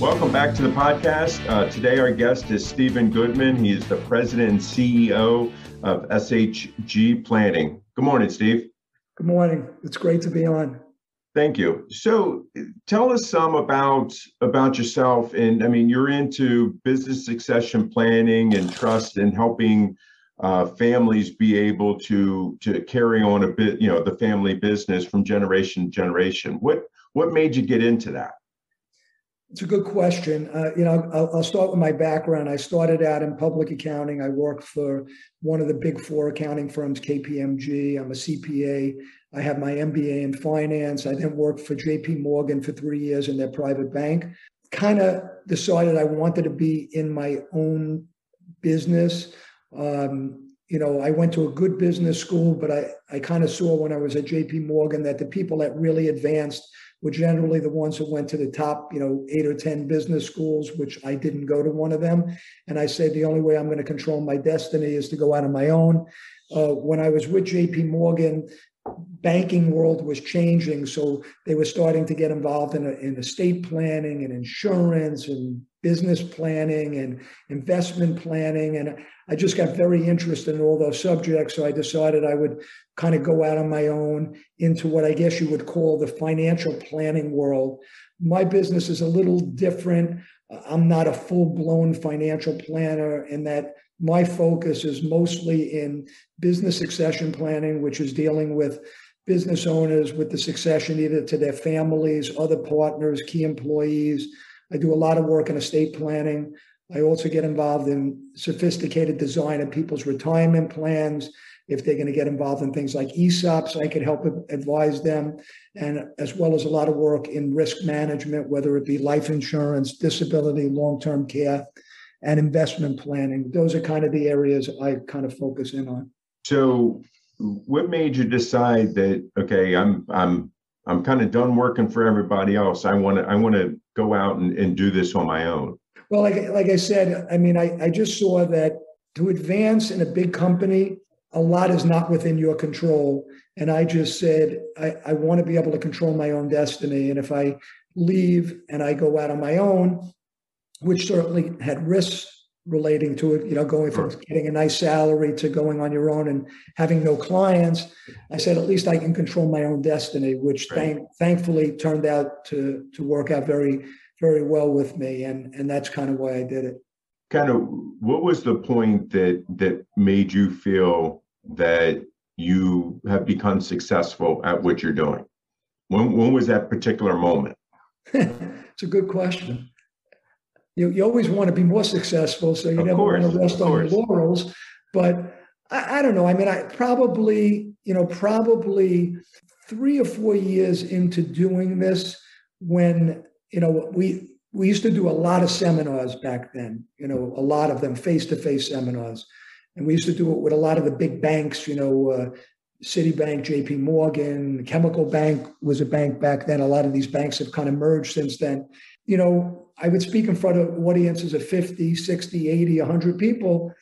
Welcome back to the podcast. Uh, today, our guest is Steven Goodman. He is the president and CEO of SHG Planning. Good morning, Steve. Good morning. It's great to be on. Thank you. So, tell us some about about yourself. And I mean, you're into business succession planning and trust and helping uh, families be able to to carry on a bit, you know, the family business from generation to generation. What what made you get into that? It's a good question. Uh, you know, I'll, I'll, start with my background. I started out in public accounting. I worked for one of the big four accounting firms, KPMG. I'm a CPA. I have my MBA in finance. I then worked for JP Morgan for three years in their private bank. Kind of decided I wanted to be in my own business. Um, you know, I went to a good business school, but I, I kind of saw when I was at JP Morgan that the people that really advanced were generally the ones who went to the top, you know, eight or 10 business schools, which I didn't go to one of them. And I said, the only way I'm going to control my destiny is to go out on my own. Uh, when I was with JP Morgan, banking world was changing. So they were starting to get involved in, a, in estate planning and insurance and business planning and investment planning. And I just got very interested in all those subjects. So I decided I would kind of go out on my own into what I guess you would call the financial planning world. My business is a little different. I'm not a full blown financial planner in that my focus is mostly in business succession planning, which is dealing with business owners with the succession either to their families, other partners, key employees. I do a lot of work in estate planning. I also get involved in sophisticated design of people's retirement plans. If they're going to get involved in things like ESOPs, I could help advise them, and as well as a lot of work in risk management, whether it be life insurance, disability, long term care, and investment planning. Those are kind of the areas I kind of focus in on. So, what made you decide that okay, I'm I'm I'm kind of done working for everybody else. I want to I want to go out and, and do this on my own. Well, like like I said, I mean, I, I just saw that to advance in a big company, a lot is not within your control. And I just said, I, I want to be able to control my own destiny. And if I leave and I go out on my own, which certainly had risks relating to it, you know, going from getting a nice salary to going on your own and having no clients. I said, at least I can control my own destiny, which right. thank, thankfully turned out to to work out very, very well with me. And and that's kind of why I did it. Kind of what was the point that that made you feel that you have become successful at what you're doing? When when was that particular moment? it's a good question you, you always want to be more successful, so you of never course, want to rest on your laurels. But I, I don't know. I mean, I probably, you know, probably three or four years into doing this, when you know we we used to do a lot of seminars back then. You know, a lot of them face-to-face seminars, and we used to do it with a lot of the big banks. You know, uh, Citibank, J.P. Morgan, Chemical Bank was a bank back then. A lot of these banks have kind of merged since then. You know, I would speak in front of audiences of 50, 60, 80, 100 people.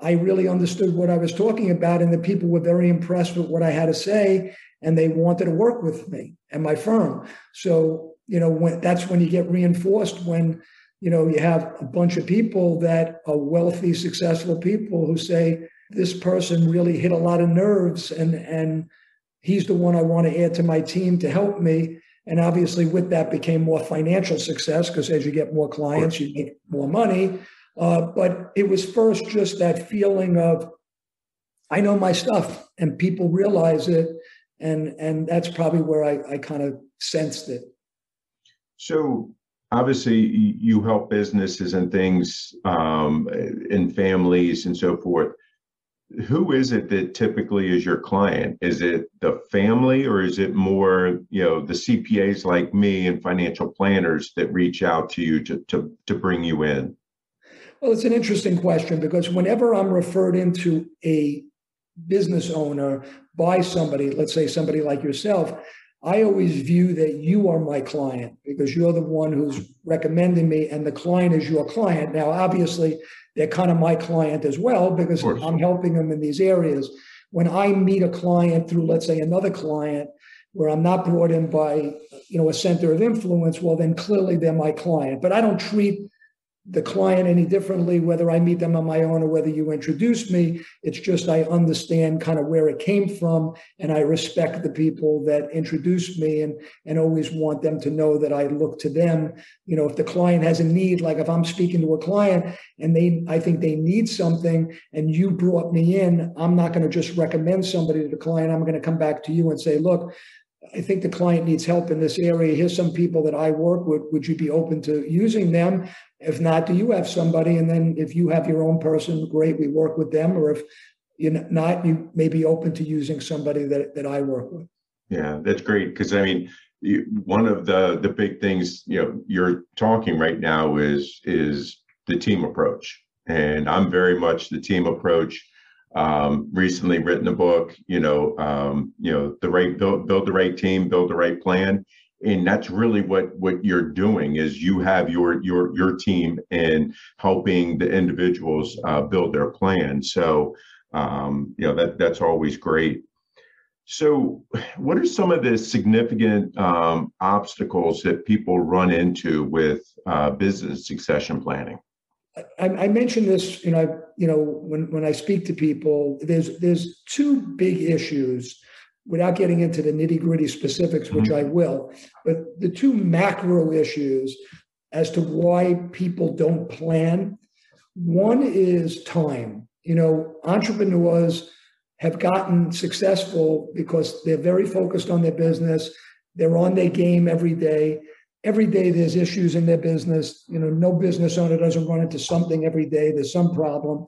I really understood what I was talking about, and the people were very impressed with what I had to say, and they wanted to work with me and my firm. So, you know, when, that's when you get reinforced when, you know, you have a bunch of people that are wealthy, successful people who say, this person really hit a lot of nerves and and he's the one I want to add to my team to help me. And obviously, with that became more financial success because as you get more clients, you make more money. Uh, but it was first just that feeling of, I know my stuff, and people realize it, and and that's probably where I, I kind of sensed it. So obviously, you help businesses and things um, in families and so forth. Who is it that typically is your client? Is it the family or is it more, you know, the CPAs like me and financial planners that reach out to you to, to, to bring you in? Well, it's an interesting question because whenever I'm referred into a business owner by somebody, let's say somebody like yourself, I always view that you are my client because you're the one who's recommending me and the client is your client. Now, obviously, they're kind of my client as well because I'm helping them in these areas. When I meet a client through, let's say, another client where I'm not brought in by, you know, a center of influence, well, then clearly they're my client. But I don't treat the client any differently, whether I meet them on my own or whether you introduce me. It's just I understand kind of where it came from and I respect the people that introduced me and, and always want them to know that I look to them. You know, if the client has a need, like if I'm speaking to a client and they I think they need something and you brought me in, I'm not going to just recommend somebody to the client. I'm going to come back to you and say, look, I think the client needs help in this area. Here's some people that I work with. Would you be open to using them? If not, do you have somebody? And then if you have your own person, great, we work with them. Or if you're not, you may be open to using somebody that, that I work with. Yeah, that's great. Because I mean, one of the the big things you know you're talking right now is is the team approach, and I'm very much the team approach um, recently written a book, you know, um, you know, the right build, build the right team, build the right plan, and that's really what what you're doing is you have your your your team and helping the individuals uh, build their plan. So, um, you know, that that's always great. So, what are some of the significant um, obstacles that people run into with uh, business succession planning? I, I, mentioned this, you know, you know, when when I speak to people, there's there's two big issues. Without getting into the nitty gritty specifics, which mm-hmm. I will, but the two macro issues as to why people don't plan. One is time. You know, entrepreneurs have gotten successful because they're very focused on their business. They're on their game every day every day there's issues in their business. You know, no business owner doesn't run into something every day. There's some problem.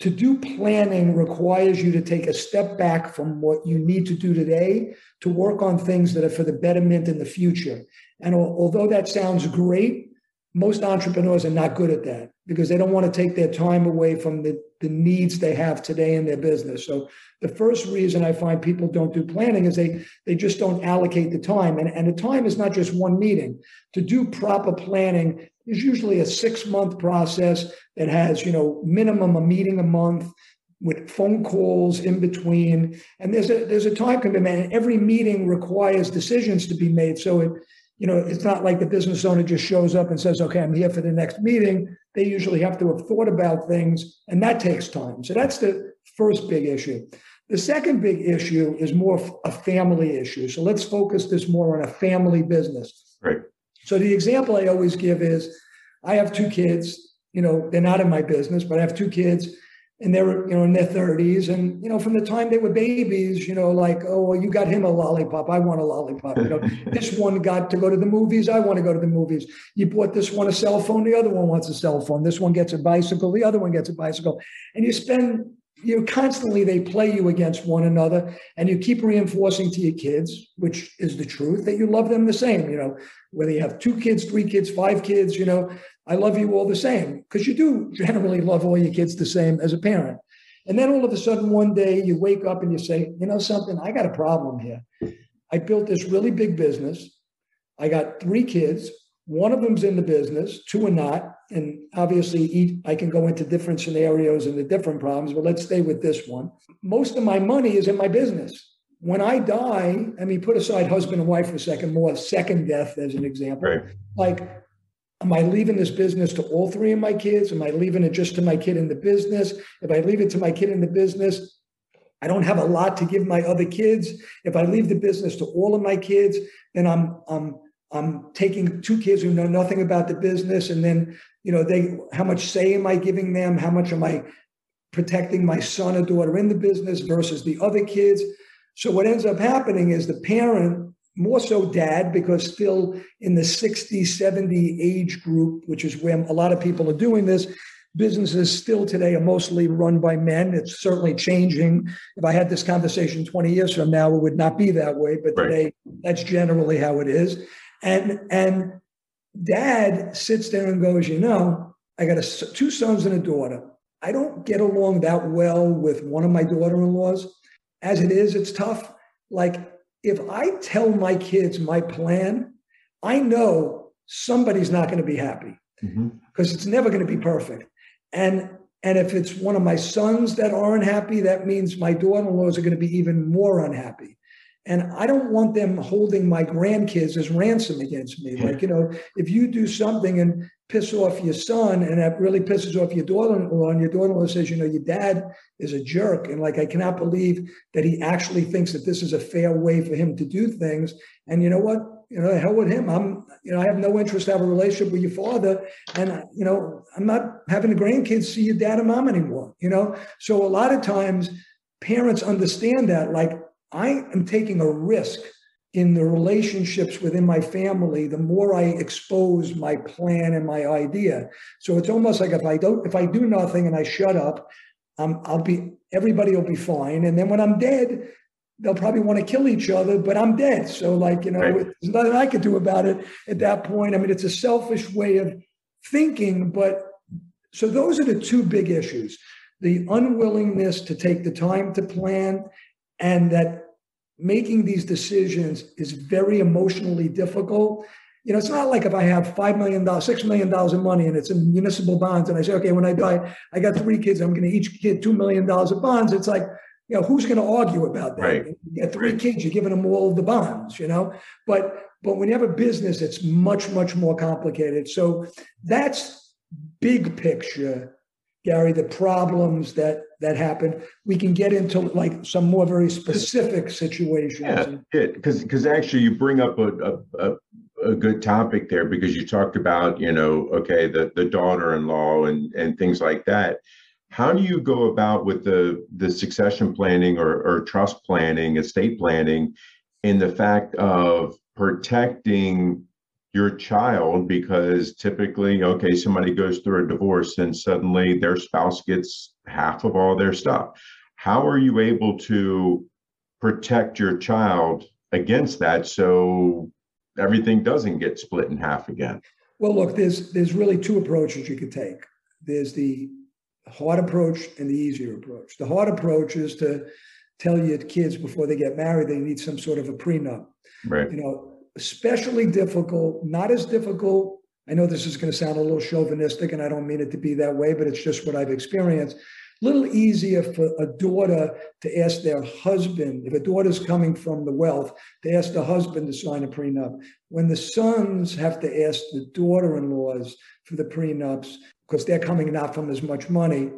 To do planning requires you to take a step back from what you need to do today to work on things that are for the betterment in the future. And although that sounds great, most entrepreneurs are not good at that because they don't want to take their time away from the, the needs they have today in their business. So the first reason I find people don't do planning is they they just don't allocate the time. And, and the time is not just one meeting. To do proper planning is usually a six-month process that has, you know, minimum a meeting a month with phone calls in between. And there's a there's a time commitment. And every meeting requires decisions to be made. So it you know, it's not like the business owner just shows up and says, okay, I'm here for the next meeting. They usually have to have thought about things, and that takes time. So that's the first big issue. The second big issue is more a family issue. So let's focus this more on a family business. Right. So the example I always give is I have two kids, you know, they're not in my business, but I have two kids and they were, you know, in their 30s. And, you know, from the time they were babies, you know, like, oh, well, you got him a lollipop. I want a lollipop. You know, this one got to go to the movies. I want to go to the movies. You bought this one a cell phone. The other one wants a cell phone. This one gets a bicycle. The other one gets a bicycle. And you spend, you know, constantly they play you against one another and you keep reinforcing to your kids, which is the truth, that you love them the same, you know, whether you have two kids, three kids, five kids, you know, I love you all the same because you do generally love all your kids the same as a parent. And then all of a sudden, one day you wake up and you say, you know something, I got a problem here. I built this really big business. I got three kids. One of them's in the business, two are not. And obviously, each, I can go into different scenarios and the different problems, but let's stay with this one. Most of my money is in my business. When I die, I mean, put aside husband and wife for a second, more second death as an example. Right. Like Am I leaving this business to all three of my kids? Am I leaving it just to my kid in the business? If I leave it to my kid in the business, I don't have a lot to give my other kids. If I leave the business to all of my kids, then I'm I'm I'm taking two kids who know nothing about the business, and then you know they how much say am I giving them? How much am I protecting my son or daughter in the business versus the other kids? So what ends up happening is the parent more so dad because still in the 60 70 age group which is where a lot of people are doing this businesses still today are mostly run by men. It's certainly changing. If I had this conversation 20 years from now, it would not be that way. But right. today, that's generally how it is. And and dad sits there and goes, you know, I got a, two sons and a daughter. I don't get along that well with one of my daughter-in-laws. As it is, it's tough. Like if I tell my kids my plan, I know somebody's not going to be happy because mm-hmm. it's never going to be perfect. And and if it's one of my sons that aren't happy, that means my daughter-in-laws are going to be even more unhappy. And I don't want them holding my grandkids as ransom against me. Like, you know, if you do something and piss off your son and that really pisses off your daughter-in-law and your daughter-in-law says, you know, your dad is a jerk. And like, I cannot believe that he actually thinks that this is a fair way for him to do things. And you know what? you know, hell with him. I'm, you know, I have no interest to have a relationship with your father. And, you know, I'm not having the grandkids see your dad and mom anymore, you know? So a lot of times parents understand that, like, I am taking a risk in the relationships within my family the more i expose my plan and my idea so it's almost like if i don't if i do nothing and i shut up um, i'll be everybody will be fine and then when i'm dead they'll probably want to kill each other, but I'm dead. So, like, you know, right. there's nothing I could do about it at that point. I mean, it's a selfish way of thinking, but so those are the two big issues the unwillingness to take the time to plan, and that making these decisions is very emotionally difficult. You know, it's not like if I have $5 million, $6 million in money and it's in municipal bonds, and I say, okay, when I die, I got three kids, I'm going to each get $2 million of bonds. It's like, you know, who's going to argue about that? Right. You get three right. kids, you're giving them all the bonds, you know. But but when you have a business, it's much much more complicated. So that's big picture, Gary. The problems that that happen. We can get into like some more very specific situations. Yeah, because because actually you bring up a, a, a a good topic there because you talked about you know okay the the daughter-in-law and and things like that how do you go about with the the succession planning or, or trust planning estate planning in the fact of protecting your child because typically okay somebody goes through a divorce and suddenly their spouse gets half of all their stuff how are you able to protect your child against that so everything doesn't get split in half again well look there's there's really two approaches you could take there's the hard approach and the easier approach. The hard approach is to tell your kids before they get married they need some sort of a prenup. Right. You know, especially difficult, not as difficult. I know this is going to sound a little chauvinistic, and I don't mean it to be that way, but it's just what I've experienced. A little easier for a daughter to ask their husband, if a daughter's coming from the wealth, to ask the husband to sign a prenup. When the sons have to ask the daughter in laws for the prenups, because they're coming not from as much money,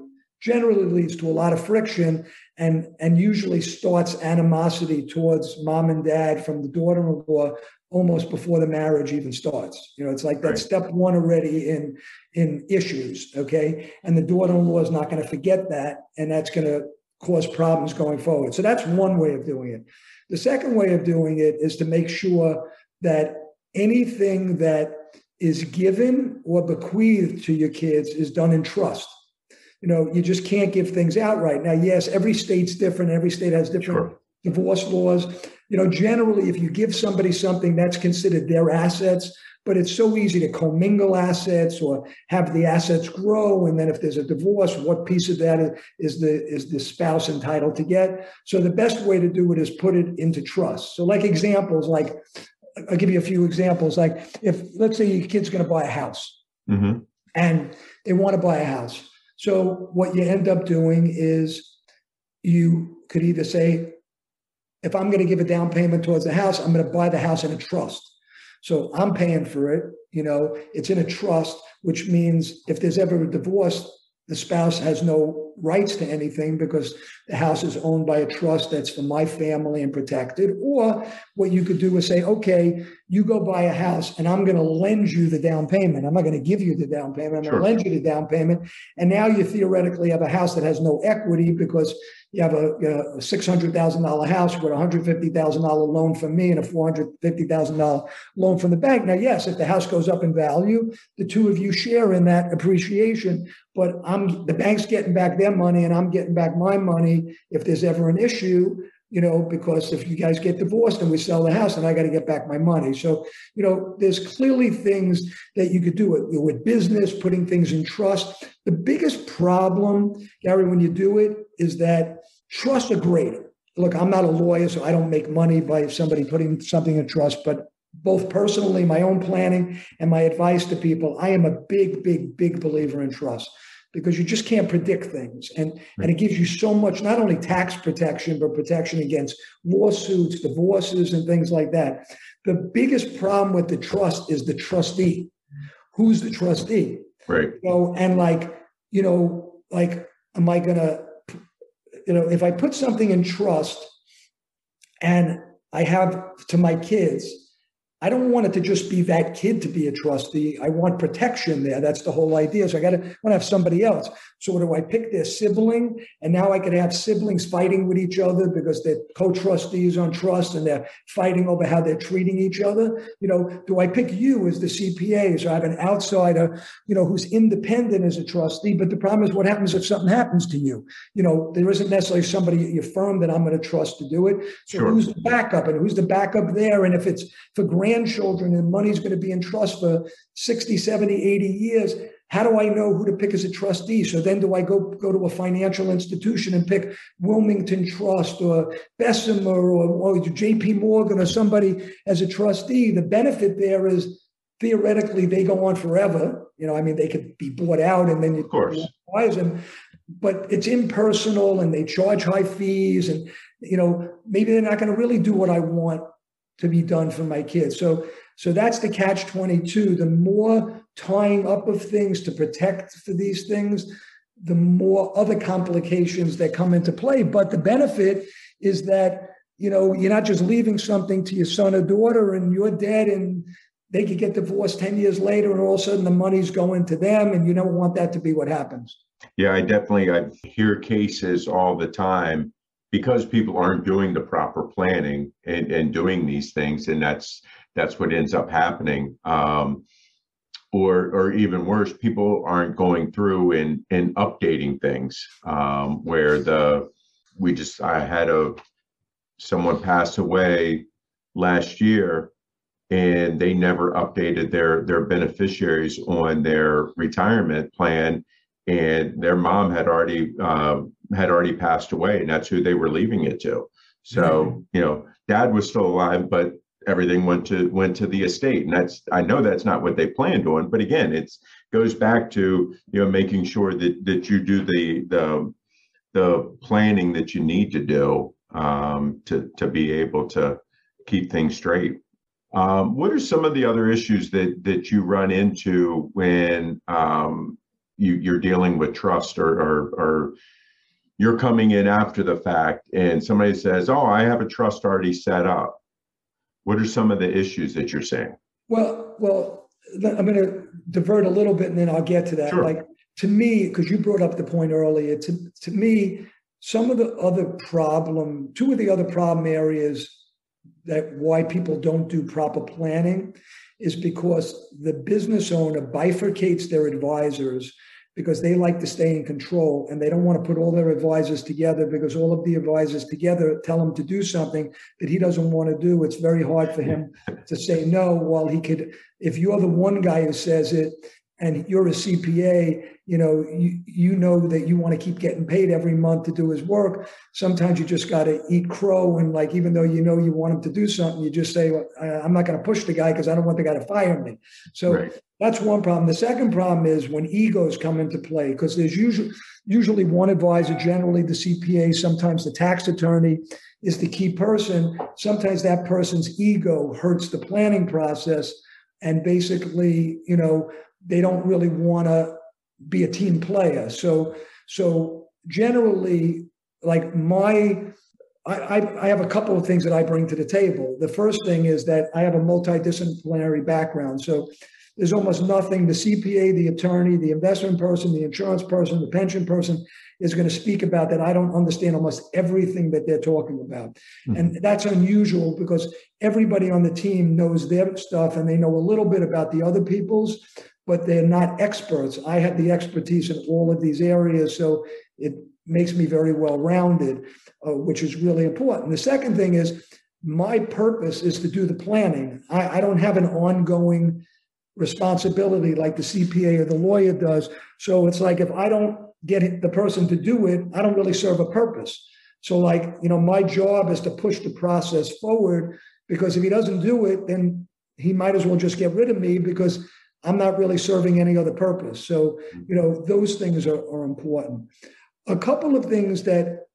generally leads to a lot of friction and, and usually starts animosity towards mom and dad from the daughter-in-law almost before the marriage even starts. You know, it's like that right. step one already in in issues. Okay. And the daughter-in-law is not going to forget that. And that's going to cause problems going forward. So that's one way of doing it. The second way of doing it is to make sure that anything that is given or bequeathed to your kids is done in trust. You know, you just can't give things outright. Now, yes, every state's different. Every state has different sure. divorce laws. You know, generally, if you give somebody something, that's considered their assets. But it's so easy to commingle assets or have the assets grow. And then if there's a divorce, what piece of that is the is the spouse entitled to get? So the best way to do it is put it into trust. So, like examples, like I'll give you a few examples. Like if let's say your kid's going to buy a house mm-hmm. and they want to buy a house. So what you end up doing is you could either say, if I'm going to give a down payment towards the house, I'm going to buy the house in a trust. So I'm paying for it. You know, it's in a trust, which means if there's ever a divorce, the spouse has no rights to anything because the house is owned by a trust that's for my family and protected. Or what you could do is say, okay, you go buy a house and I'm going to lend you the down payment. I'm not going to give you the down payment. I'm sure. going to lend you the down payment. And now you theoretically have a house that has no equity because you have a, a $600,000 house with a $150,000 loan from me and a $450,000 loan from the bank. Now, yes, if the house goes up in value, the two of you share in that appreciation, but I'm the bank's getting back their money and I'm getting back my money if there's ever an issue you know, because if you guys get divorced and we sell the house, and I got to get back my money. So, you know, there's clearly things that you could do with, with business, putting things in trust. The biggest problem, Gary, when you do it, is that trusts are great. Look, I'm not a lawyer, so I don't make money by somebody putting something in trust, but both personally, my own planning and my advice to people, I am a big, big, big believer in trust because you just can't predict things. And, and it gives you so much, not only tax protection, but protection against lawsuits, divorces, and things like that. The biggest problem with the trust is the trustee. Who's the trustee? Right. So, and like, you know, like, am I going to, you know, if I put something in trust and I have to my kids, I don't want it to just be that kid to be a trustee. I want protection there. That's the whole idea. So I got to want to have somebody else. So do I pick their sibling? And now I could have siblings fighting with each other because they're co-trustees on trust and they're fighting over how they're treating each other. You know, do I pick you as the CPA? So I have an outsider, you know, who's independent as a trustee. But the problem is what happens if something happens to you? You know, there isn't necessarily somebody at your firm that I'm going to trust to do it. So sure. who's the backup and who's the backup there? And if it's for grandchildren and money's going to be in trust for 60, 70, 80 years, how do I know who to pick as a trustee? So then do I go, go to a financial institution and pick Wilmington Trust or Bessemer or, or JP Morgan or somebody as a trustee? The benefit there is theoretically they go on forever. You know, I mean, they could be bought out and then you of course. acquire them, but it's impersonal and they charge high fees and, you know, maybe they're not going to really do what I want to be done for my kids. So, so that's the catch 22. The more tying up of things to protect for these things, the more other complications that come into play. But the benefit is that, you know, you're not just leaving something to your son or daughter and you're dead and they could get divorced 10 years later and all of a sudden the money's going to them and you don't want that to be what happens. Yeah, I definitely I hear cases all the time because people aren't doing the proper planning and, and doing these things and that's that's what ends up happening. Um, or or even worse, people aren't going through and and updating things. Um, where the we just I had a someone pass away last year and they never updated their their beneficiaries on their retirement plan and their mom had already uh, had already passed away and that's who they were leaving it to. So you know dad was still alive but everything went to went to the estate and that's i know that's not what they planned on but again it's goes back to you know making sure that that you do the the the planning that you need to do um, to to be able to keep things straight. Um, what are some of the other issues that that you run into when um, you, you're dealing with trust or, or, or you're coming in after the fact and somebody says, "Oh, I have a trust already set up." What are some of the issues that you're seeing? Well, well, I'm going to divert a little bit and then I'll get to that. Sure. Like to me, because you brought up the point earlier, to, to me, some of the other problem, two of the other problem areas that why people don't do proper planning is because the business owner bifurcates their advisors because they like to stay in control and they don't want to put all their advisors together because all of the advisors together tell him to do something that he doesn't want to do. It's very hard for him to say no while he could, if you're the one guy who says it and you're a CPA, you know, you, you know that you want to keep getting paid every month to do his work. Sometimes you just got to eat crow. And like, even though you know you want him to do something, you just say, well, I'm not going to push the guy because I don't want the guy to fire me. So right. that's one problem. The second problem is when egos come into play, because there's usually, usually one advisor, generally the CPA, sometimes the tax attorney is the key person. Sometimes that person's ego hurts the planning process. And basically, you know, they don't really want to be a team player. So so generally, like my I, I, have a couple of things that I bring to the table. The first thing is that I have a multidisciplinary background. So there's almost nothing the CPA, the attorney, the investment person, the insurance person, the pension person is going to speak about that I don't understand almost everything that they're talking about. Mm-hmm. And that's unusual because everybody on the team knows their stuff and they know a little bit about the other people's, but they're not experts. I have the expertise in all of these areas. So it makes me very well rounded, uh, which is really important. The second thing is my purpose is to do the planning. I, I don't have an ongoing responsibility like the CPA or the lawyer does. So it's like if I don't get the person to do it, I don't really serve a purpose. So, like, you know, my job is to push the process forward because if he doesn't do it, then he might as well just get rid of me because I'm not really serving any other purpose. So, mm. you know, those things are, are important. A couple of things that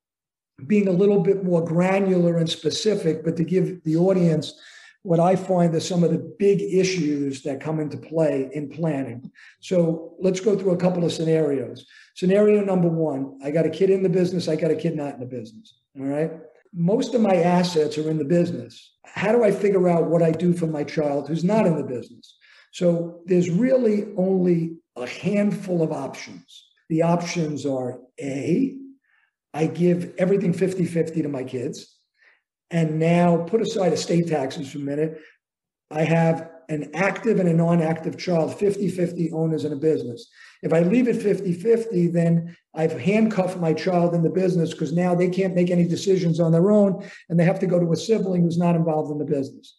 being a little bit more granular and specific, but to give the audience what I find are some of the big issues that come into play in planning. So let's go through a couple of scenarios. Scenario number one I got a kid in the business, I got a kid not in the business. All right. Most of my assets are in the business. How do I figure out what I do for my child who's not in the business? So there's really only a handful of options. The options are A, I give everything 50 50 to my kids. And now put aside estate taxes for a minute. I have an active and a non active child, 50 50 owners in a business. If I leave it 50 50, then I've handcuffed my child in the business because now they can't make any decisions on their own and they have to go to a sibling who's not involved in the business.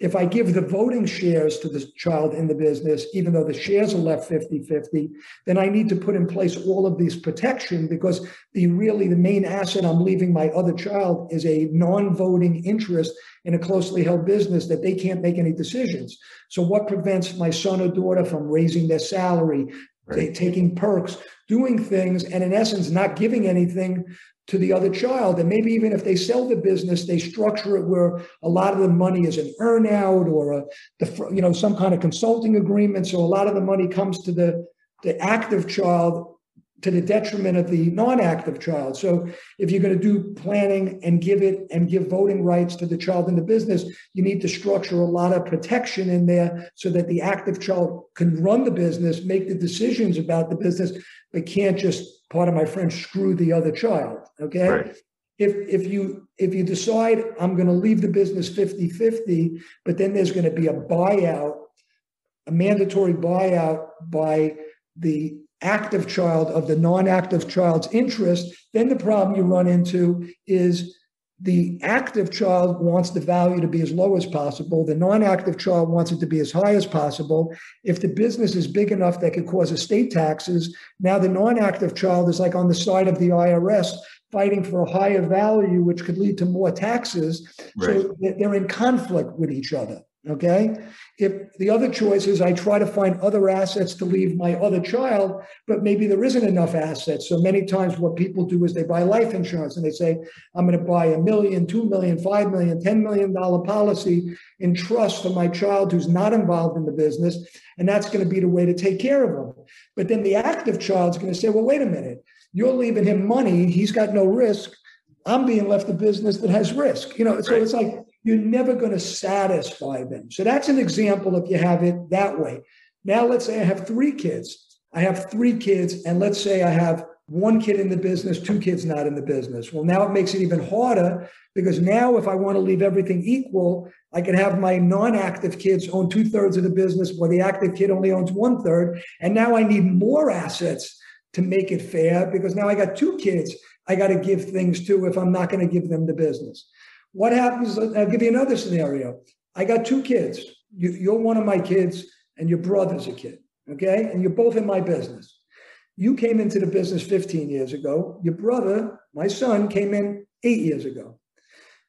If I give the voting shares to the child in the business, even though the shares are left 50 50, then I need to put in place all of these protection because the really the main asset I'm leaving my other child is a non voting interest in a closely held business that they can't make any decisions. So, what prevents my son or daughter from raising their salary, right. taking perks, doing things, and in essence, not giving anything to the other child. And maybe even if they sell the business, they structure it where a lot of the money is an earnout or a, you know, some kind of consulting agreement. So a lot of the money comes to the, the active child to the detriment of the non-active child. So if you're going to do planning and give it and give voting rights to the child in the business, you need to structure a lot of protection in there so that the active child can run the business, make the decisions about the business, but can't just part of my French screw the other child. Okay. Right. If, if you if you decide I'm going to leave the business 50-50, but then there's going to be a buyout, a mandatory buyout by the active child of the non-active child's interest, then the problem you run into is the active child wants the value to be as low as possible. The non active child wants it to be as high as possible. If the business is big enough that could cause estate taxes, now the non active child is like on the side of the IRS fighting for a higher value, which could lead to more taxes. Right. So they're in conflict with each other. Okay. If the other choice is I try to find other assets to leave my other child, but maybe there isn't enough assets. So many times what people do is they buy life insurance and they say, I'm going to buy a million, two million, five million, ten million dollar policy in trust for my child who's not involved in the business. And that's going to be the way to take care of them. But then the active child's going to say, well, wait a minute, you're leaving him money. He's got no risk. I'm being left a business that has risk. You know, so right. it's like you're never going to satisfy them. So that's an example if you have it that way. Now, let's say I have three kids. I have three kids, and let's say I have one kid in the business, two kids not in the business. Well, now it makes it even harder because now if I want to leave everything equal, I can have my non-active kids own two thirds of the business, while the active kid only owns one third. And now I need more assets to make it fair because now I got two kids I got to give things to if I'm not going to give them the business. What happens? I'll give you another scenario. I got two kids. You, are one of my kids, and your brother's a kid. Okay. And you're both in my business. You came into the business 15 years ago. Your brother, my son, came in eight years ago.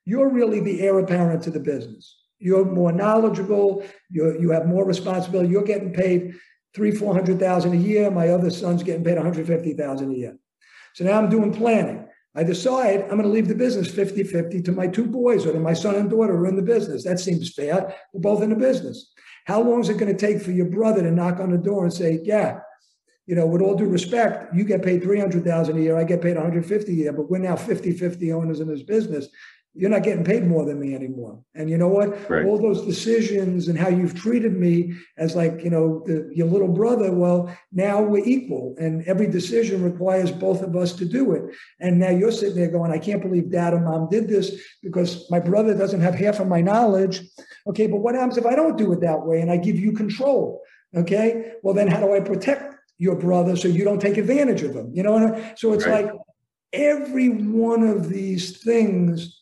You're really the heir apparent to the business. You're more knowledgeable. you you have more responsibility. You're getting paid three, four hundred thousand a year. My other son's getting paid 150,000 a year. So now I'm doing planning. I decide I'm going to leave the business 50 50 to my two boys or to my son and daughter who are in the business. That seems fair. We're both in the business. How long is it going to take for your brother to knock on the door and say, Yeah, you know, with all due respect, you get paid 300,000 a year, I get paid 150 a year, but we're now 50-50 owners in this business. You're not getting paid more than me anymore. And you know what? Right. All those decisions and how you've treated me as like, you know, the, your little brother, well, now we're equal and every decision requires both of us to do it. And now you're sitting there going, I can't believe dad and mom did this because my brother doesn't have half of my knowledge. Okay, but what happens if I don't do it that way and I give you control? Okay, well, then how do I protect your brother so you don't take advantage of him. You know, so it's right. like every one of these things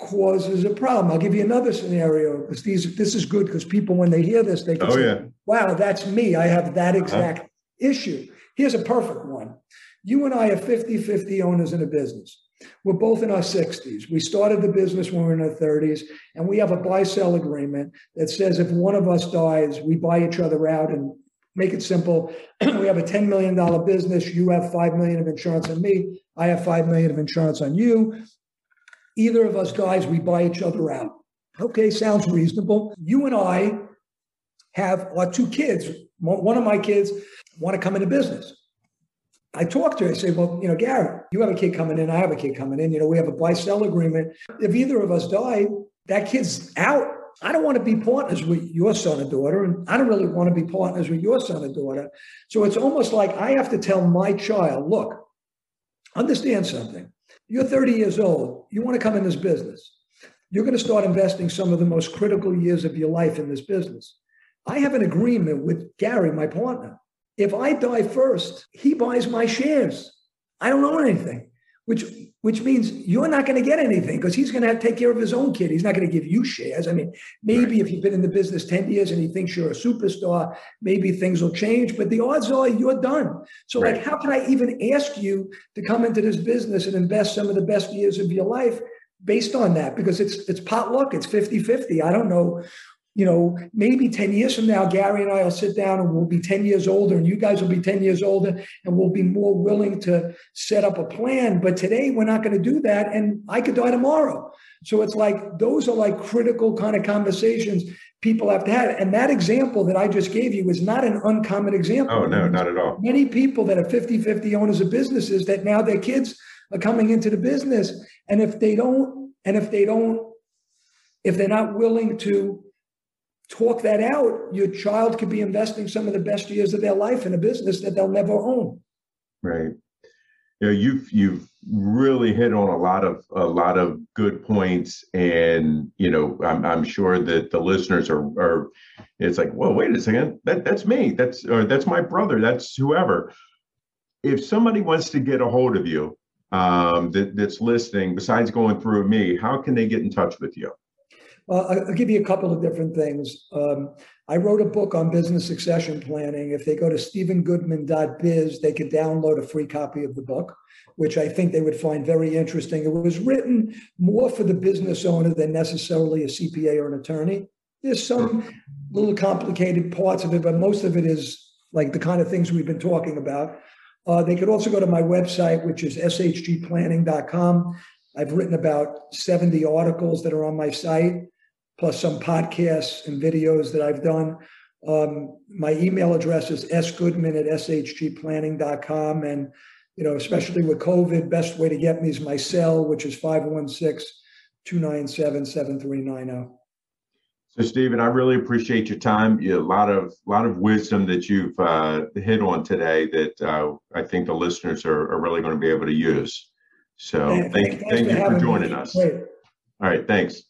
causes a problem. I'll give you another scenario because these this is good because people when they hear this they can oh, say, yeah. "Wow, that's me. I have that uh-huh. exact uh-huh. issue." Here's a perfect one. You and I are 50-50 owners in a business. We're both in our 60s. We started the business when we were in our 30s, and we have a buy sell agreement that says if one of us dies, we buy each other out and make it simple. we have a $10 million business. You have 5 million of insurance on me. I have 5 million of insurance on you. Either of us guys, we buy each other out. Okay, sounds reasonable. You and I have our two kids. One of my kids want to come into business. I talk to her. I say, well, you know, Garrett, you have a kid coming in. I have a kid coming in. You know, we have a buy sell agreement. If either of us die, that kid's out I don't want to be partners with your son or daughter, and I don't really want to be partners with your son or daughter. So it's almost like I have to tell my child, look, understand something. You're 30 years old. You want to come in this business. You're going to start investing some of the most critical years of your life in this business. I have an agreement with Gary, my partner. If I die first, he buys my shares. I don't own anything which which means you're not going to get anything because he's going to have to take care of his own kid. He's not going to give you shares. I mean, maybe right. if you've been in the business 10 years and he thinks you're a superstar, maybe things will change, but the odds are you're done. So, right. like, how can I even ask you to come into this business and invest some of the best years of your life based on that? Because it's it's potluck, it's 50-50. I don't know you know, maybe 10 years from now, Gary and I will sit down and we'll be 10 years older, and you guys will be 10 years older, and we'll be more willing to set up a plan. But today, we're not going to do that. And I could die tomorrow. So it's like those are like critical kind of conversations people have to have. And that example that I just gave you is not an uncommon example. Oh, no, not at all. Many people that are 50 50 owners of businesses that now their kids are coming into the business. And if they don't, and if they don't, if they're not willing to talk that out, your child could be investing some of the best years of their life in a business that they'll never own. Right. Know, you've you've really hit on a lot of a lot of good points, and you know, I'm I'm sure that the listeners are are. It's like, well, wait a second, that that's me, that's or that's my brother, that's whoever. If somebody wants to get a hold of you, um, that, that's listening, besides going through me, how can they get in touch with you? Uh, I'll give you a couple of different things. Um, I wrote a book on business succession planning. If they go to stevengoodman.biz, they could download a free copy of the book, which I think they would find very interesting. It was written more for the business owner than necessarily a CPA or an attorney. There's some little complicated parts of it, but most of it is like the kind of things we've been talking about. Uh, they could also go to my website, which is shgplanning.com. I've written about 70 articles that are on my site plus some podcasts and videos that I've done. Um, my email address is sgoodman at shgplanning.com. And, you know, especially with COVID, best way to get me is my cell, which is 516 297 7390. So, Steven, I really appreciate your time. You, a lot of lot of wisdom that you've uh, hit on today that uh, I think the listeners are, are, really going to be able to use. So, thank, thank, thank you for joining us. Great. All right, thanks.